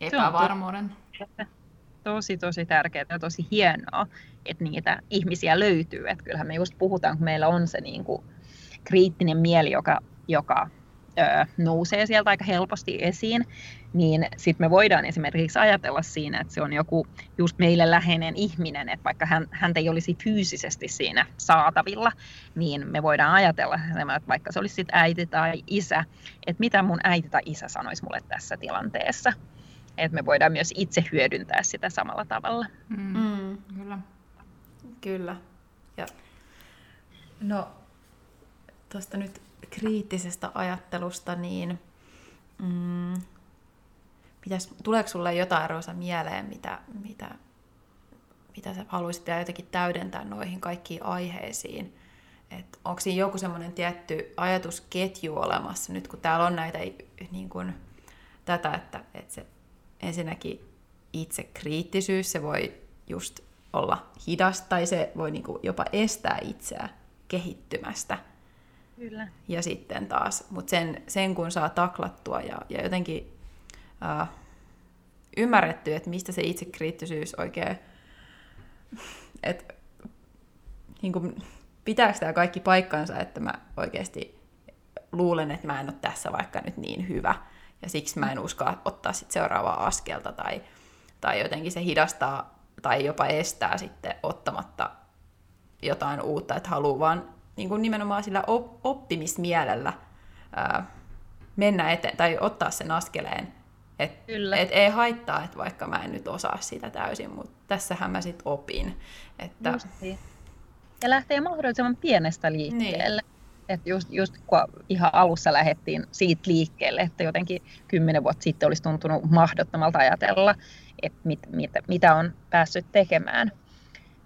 epävarmuuden. Se on tosi, tosi tärkeää ja tosi hienoa, että niitä ihmisiä löytyy. Että kyllähän me just puhutaan, kun meillä on se niin kuin kriittinen mieli, joka, joka ö, nousee sieltä aika helposti esiin, niin sitten me voidaan esimerkiksi ajatella siinä, että se on joku just meille läheinen ihminen, että vaikka hän, häntä ei olisi fyysisesti siinä saatavilla, niin me voidaan ajatella, että vaikka se olisi sitten äiti tai isä, että mitä mun äiti tai isä sanoisi mulle tässä tilanteessa. Että me voidaan myös itse hyödyntää sitä samalla tavalla. Mm. Mm, kyllä. Kyllä. Ja, no, tuosta nyt kriittisestä ajattelusta, niin mm, pitäis, tuleeko sulle jotain Roosa mieleen, mitä, mitä, mitä sä haluaisit jotenkin täydentää noihin kaikkiin aiheisiin? Et onko siinä joku semmoinen tietty ajatusketju olemassa, nyt kun täällä on näitä niin kun, tätä, että, että se ensinnäkin itse kriittisyys, se voi just olla hidas tai se voi niin jopa estää itseä kehittymästä – Kyllä. Ja sitten taas, mutta sen, sen kun saa taklattua ja, ja jotenkin äh, ymmärretty, että mistä se itsekriittisyys oikein, että niin kuin, pitääkö tämä kaikki paikkansa, että mä oikeasti luulen, että mä en ole tässä vaikka nyt niin hyvä, ja siksi mä en uskalla ottaa sit seuraavaa askelta, tai, tai jotenkin se hidastaa tai jopa estää sitten ottamatta jotain uutta, että haluaa vaan niin kuin nimenomaan sillä optimismielellä ää, mennä eteen tai ottaa sen askeleen. Että et ei haittaa, että vaikka mä en nyt osaa sitä täysin, mutta tässähän mä sitten opin. Että... Ja lähtee mahdollisimman pienestä liikkeelle. Niin. Että just, just kun ihan alussa lähdettiin siitä liikkeelle, että jotenkin kymmenen vuotta sitten olisi tuntunut mahdottomalta ajatella, että mit, mit, mitä on päässyt tekemään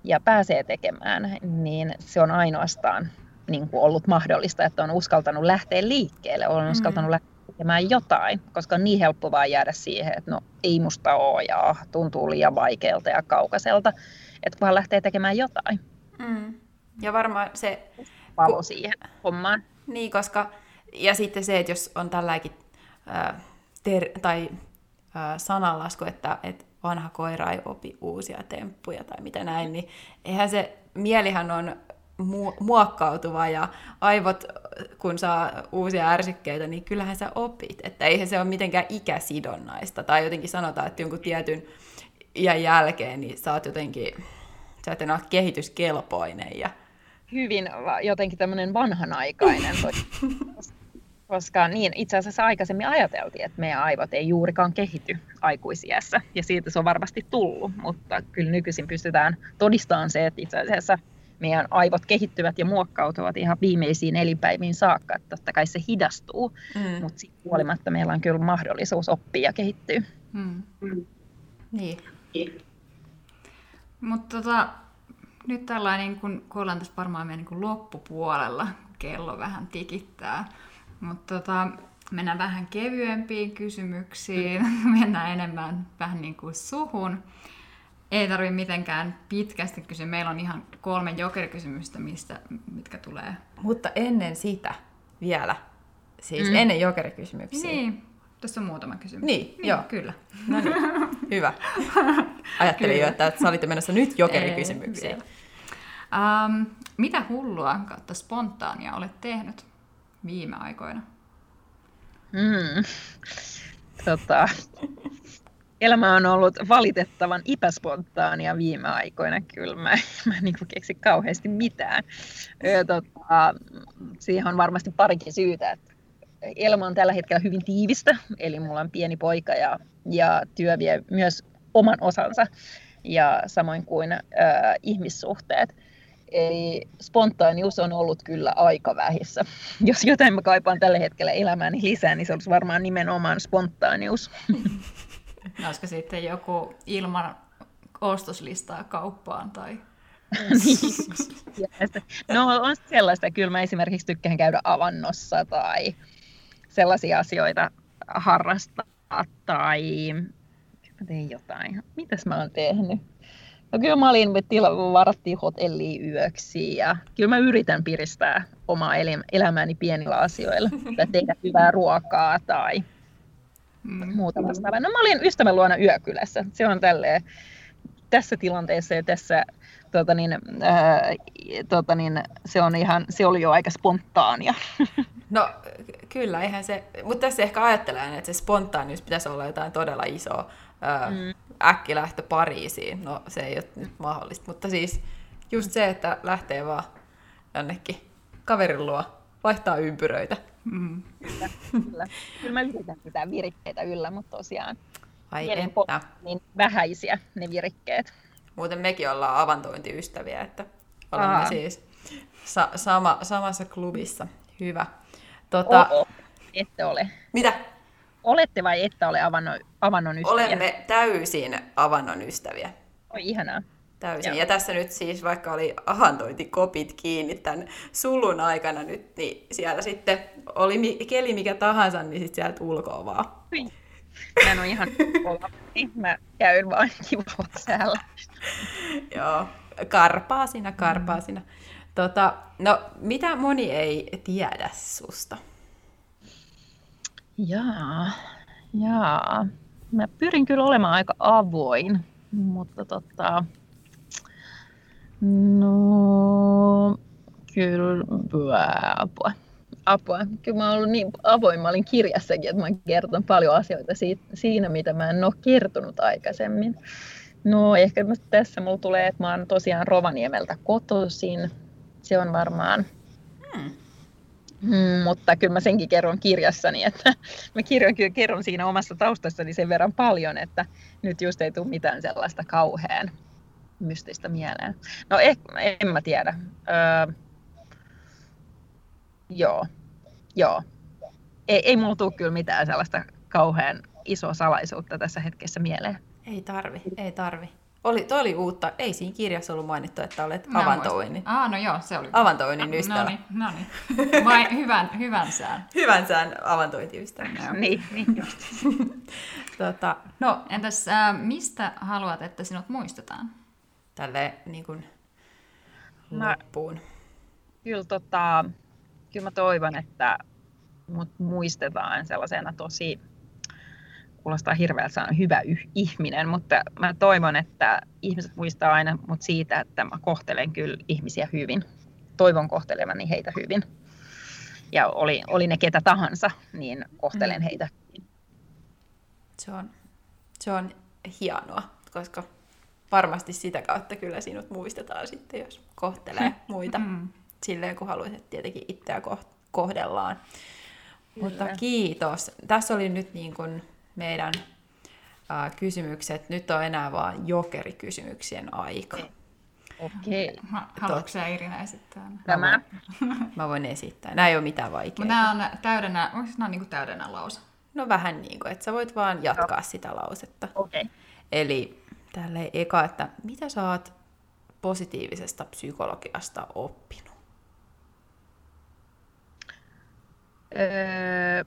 ja pääsee tekemään, niin se on ainoastaan niin kuin ollut mahdollista, että on uskaltanut lähteä liikkeelle, on uskaltanut mm. lähteä tekemään jotain, koska on niin helppo vaan jäädä siihen, että no ei musta ole ja tuntuu liian vaikealta ja kaukaiselta, että vaan lähtee tekemään jotain. Mm. Ja varmaan se... Palo siihen hommaan. Niin, koska... Ja sitten se, että jos on tälläkin äh, ter- tai äh, sananlasku, että, että vanha koira ei opi uusia temppuja tai mitä näin, niin eihän se, mielihän on mu- muokkautuva ja aivot, kun saa uusia ärsykkeitä, niin kyllähän sä opit. Että eihän se ole mitenkään ikäsidonnaista. Tai jotenkin sanotaan, että jonkun tietyn iän jälkeen, niin sä oot jotenkin, sä et enää kehityskelpoinen. Ja... Hyvin jotenkin tämmöinen vanhanaikainen. koska niin, itse asiassa aikaisemmin ajateltiin, että meidän aivot ei juurikaan kehity aikuisiässä, ja siitä se on varmasti tullut, mutta kyllä nykyisin pystytään todistamaan se, että itse asiassa meidän aivot kehittyvät ja muokkautuvat ihan viimeisiin elinpäiviin saakka, että totta kai se hidastuu, mm. mutta siitä huolimatta meillä on kyllä mahdollisuus oppia ja kehittyä. Mm. Mm. Niin. Mutta tota, nyt tällainen, kun, kun ollaan tässä varmaan meidän niin loppupuolella, kello vähän tikittää, mutta tota, mennään vähän kevyempiin kysymyksiin, mennään enemmän vähän niin kuin suhun. Ei tarvi mitenkään pitkästi kysyä. Meillä on ihan kolme jokerikysymystä, mistä, mitkä tulee. Mutta ennen sitä vielä, siis mm. ennen jokerikysymyksiä. Niin, tässä on muutama kysymys. Niin, niin joo. Kyllä. No niin, hyvä. Ajattelin kyllä. jo, että sä olit menossa nyt jokerikysymyksiin. Um, mitä hullua kautta spontaania olet tehnyt viime aikoina? Mm. Tota, elämä on ollut valitettavan epäspontaania viime aikoina kyllä. Mä, mä en niin keksi kauheasti mitään. Tota, siihen on varmasti parikin syytä. Että elämä on tällä hetkellä hyvin tiivistä, eli mulla on pieni poika ja, ja työ vie myös oman osansa, ja samoin kuin äh, ihmissuhteet. Eli spontaanius on ollut kyllä aika vähissä. Jos jotain mä kaipaan tällä hetkellä elämääni lisää, niin se olisi varmaan nimenomaan spontaanius. Olisiko sitten joku ilman ostoslistaa kauppaan tai... no on sellaista, kyllä mä esimerkiksi tykkään käydä avannossa tai sellaisia asioita harrastaa tai mä tein jotain. Mitäs mä oon tehnyt? No kyllä mä olin, tila, varattiin hotelliin yöksi ja kyllä mä yritän piristää omaa elämääni pienillä asioilla. Tai tehdä hyvää ruokaa tai mm. muuta vastaavaa. No mä olin ystävän luona yökylässä. Se on tälleen tässä tilanteessa ja tässä tota niin, ää, tota niin, se, on ihan, se oli jo aika spontaania. No kyllä, eihän se, mutta tässä ehkä ajattelen, että se spontaanius pitäisi olla jotain todella isoa ää, mm. äkkilähtö Pariisiin. No se ei ole nyt mahdollista, mutta siis just se, että lähtee vaan jonnekin kaverin luo, vaihtaa ympyröitä. Mm. Kyllä, kyllä. kyllä mä yritän pitää virikkeitä yllä, mutta tosiaan Ai että. niin vähäisiä ne virikkeet. Muuten mekin ollaan avantointiystäviä, että olemme Aa. siis sa- sama, samassa klubissa. Hyvä. Tota... Oh. Ette ole. Mitä? Olette vai ette ole avannon, avannon ystäviä? Olemme täysin avannon ystäviä. Oi ihanaa. Täysin. Joo. Ja tässä nyt siis, vaikka oli avantointikopit kiinni tämän sulun aikana nyt, niin siellä sitten oli mi- keli mikä tahansa, niin sitten sieltä ulkoa vaan. Mä en ole ihan. Mä käyn vaan kivalla säällä. Joo, karpaa sinä, karpaa mm. sinä. Tota, no, mitä moni ei tiedä susta? Jaa, jaa. Mä pyrin kyllä olemaan aika avoin, mutta tota, no, kyllä apua. apua. Kyllä mä oon ollut niin avoin, mä olin kirjassakin, että mä oon kertonut paljon asioita siitä, siinä, mitä mä en ole kertonut aikaisemmin. No ehkä tässä mulla tulee, että mä oon tosiaan Rovaniemeltä kotoisin. Se on varmaan Hmm. Mm, mutta kyllä mä senkin kerron kirjassani, että mä kirjon, kyllä kerron siinä omassa taustassani sen verran paljon, että nyt just ei tule mitään sellaista kauhean mystistä mieleen. No eh, en mä tiedä. Öö, joo, joo. Ei, ei mulla tule kyllä mitään sellaista kauhean isoa salaisuutta tässä hetkessä mieleen. Ei tarvi, ei tarvi. Oli, toi oli uutta. Ei siinä kirjassa ollut mainittu, että olet Mä. Ah, no joo, se oli. Avantoinnin ystävä. No niin, no niin. Vai hyvän, hyvän sään. Hyvän sään avantointiystävä. Joo. Niin, niin just. tota, No, entäs äh, mistä haluat, että sinut muistetaan? Tälle niin kuin Mä- loppuun. Kyllä, tota, kyllä mä toivon, että mut muistetaan sellaisena tosi, kuulostaa hirveältä sanoa hyvä yh- ihminen, mutta mä toivon, että ihmiset muistaa aina mut siitä, että mä kohtelen kyllä ihmisiä hyvin. Toivon kohtelevani heitä hyvin. Ja oli, oli ne ketä tahansa, niin kohtelen Mm. heitä. Se on, se on hienoa, koska varmasti sitä kautta kyllä sinut muistetaan sitten, jos kohtelee muita Mm. silleen, kun haluaisit tietenkin itseä kohdellaan. Mutta Kyllä. kiitos. Tässä oli nyt niin kuin meidän äh, kysymykset. Nyt on enää vaan jokerikysymyksien aika. Okei. Ha- Haluatko sä Irina esittää? Tämä. Mä voin esittää. Nämä ei ole mitään Mutta vaikeaa. nämä on täydenä, onko nämä on niin täydenä lause? No vähän niin kuin, että sä voit vaan jatkaa sitä lausetta. Okei. Eli tälleen eka, että mitä sä oot positiivisesta psykologiasta oppinut? Öö,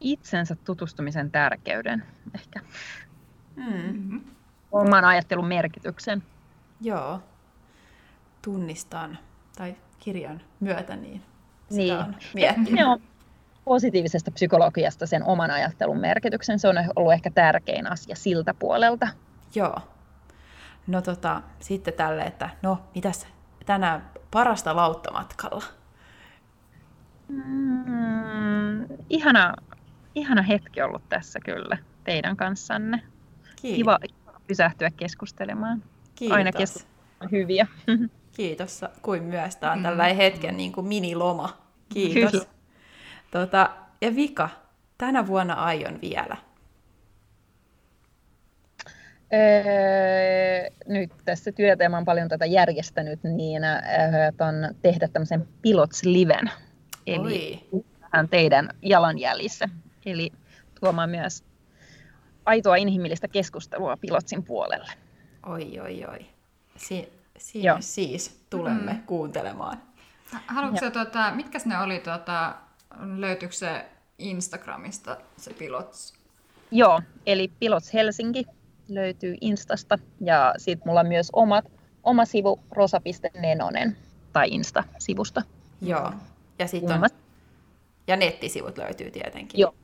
itsensä tutustumisen tärkeyden ehkä. Mm. Mm-hmm. Oman ajattelun merkityksen. Joo. Tunnistan, tai kirjan myötä, niin sitä Niin. on miettinyt. On positiivisesta psykologiasta sen oman ajattelun merkityksen. Se on ollut ehkä tärkein asia siltä puolelta. Joo. No tota, sitten tälle, että no, mitäs tänään parasta lauttamatkalla? Mm, ihana, ihana hetki ollut tässä kyllä teidän kanssanne. Kiitos. Kiva, kiva pysähtyä keskustelemaan. Kiitos. Aina keskustelut hyviä. Kiitos kuin myös. Tämä on Mm. tällainen hetken niin kuin miniloma. Kiitos. Kyllä. Tota, ja vika, tänä vuonna aion vielä. Öö, nyt tässä työtä ja mä oon paljon tätä järjestänyt, niin öö, ton tehdä tämmöisen Pilots-liven. Eli Oi. teidän jalanjäljissä. Eli tuomaan myös aitoa inhimillistä keskustelua Pilotsin puolelle. Oi, oi, oi. Si- siinä Joo. siis tulemme Mm. kuuntelemaan. Haluatko sä, tota, mitkä ne oli, tota, löytyykö se Instagramista se pilots? Joo, eli Pilots Helsinki löytyy Instasta ja sitten mulla on myös omat, oma sivu rosa.nenonen tai Insta-sivusta. Joo. Ja sitten on, ja nettisivut löytyy tietenkin. Joo,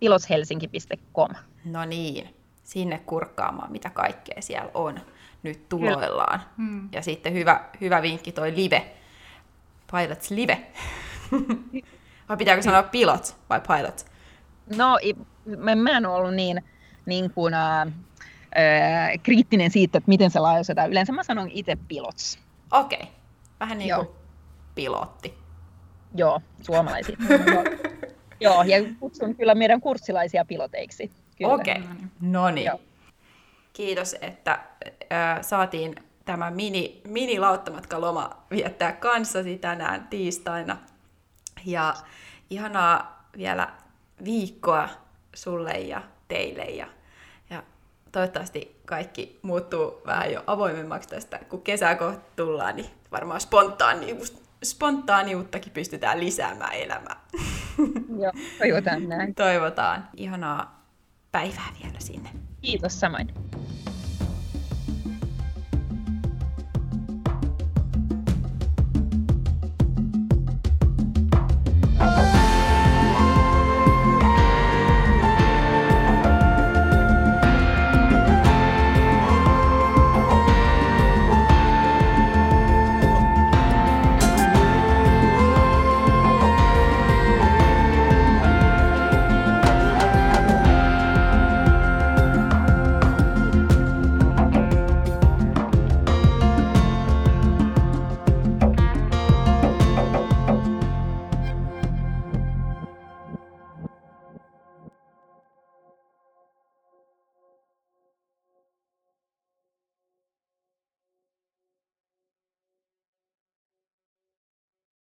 pilotshelsinki.com. No niin, sinne kurkkaamaan, mitä kaikkea siellä on nyt tuloillaan. Hmm. Ja sitten hyvä, hyvä vinkki toi live. Pilots live. vai pitääkö sanoa pilots vai pilots? No, i- mä, en ole ollut niin, niin kuin, ää, ää, kriittinen siitä, että miten se lausutaan. Yleensä mä sanon itse pilots. Okei. Okay. Vähän niin Joo. kuin pilotti. Joo, suomalaisia. Joo. Ja kutsun kyllä meidän kurssilaisia piloteiksi. Kyllä. Okei. No niin. No niin. Joo. Kiitos, että äh, saatiin tämä mini, mini lauttamatkaloma viettää kanssasi tänään tiistaina. Ja ihanaa vielä viikkoa sulle ja teille. Ja toivottavasti kaikki muuttuu vähän jo avoimemmaksi tästä, kun kesää kohta tullaan, niin varmaan spontaanius, spontaaniuttakin pystytään lisäämään elämään. Joo, toivotaan näin. Toivotaan ihanaa päivää vielä sinne. Kiitos samoin.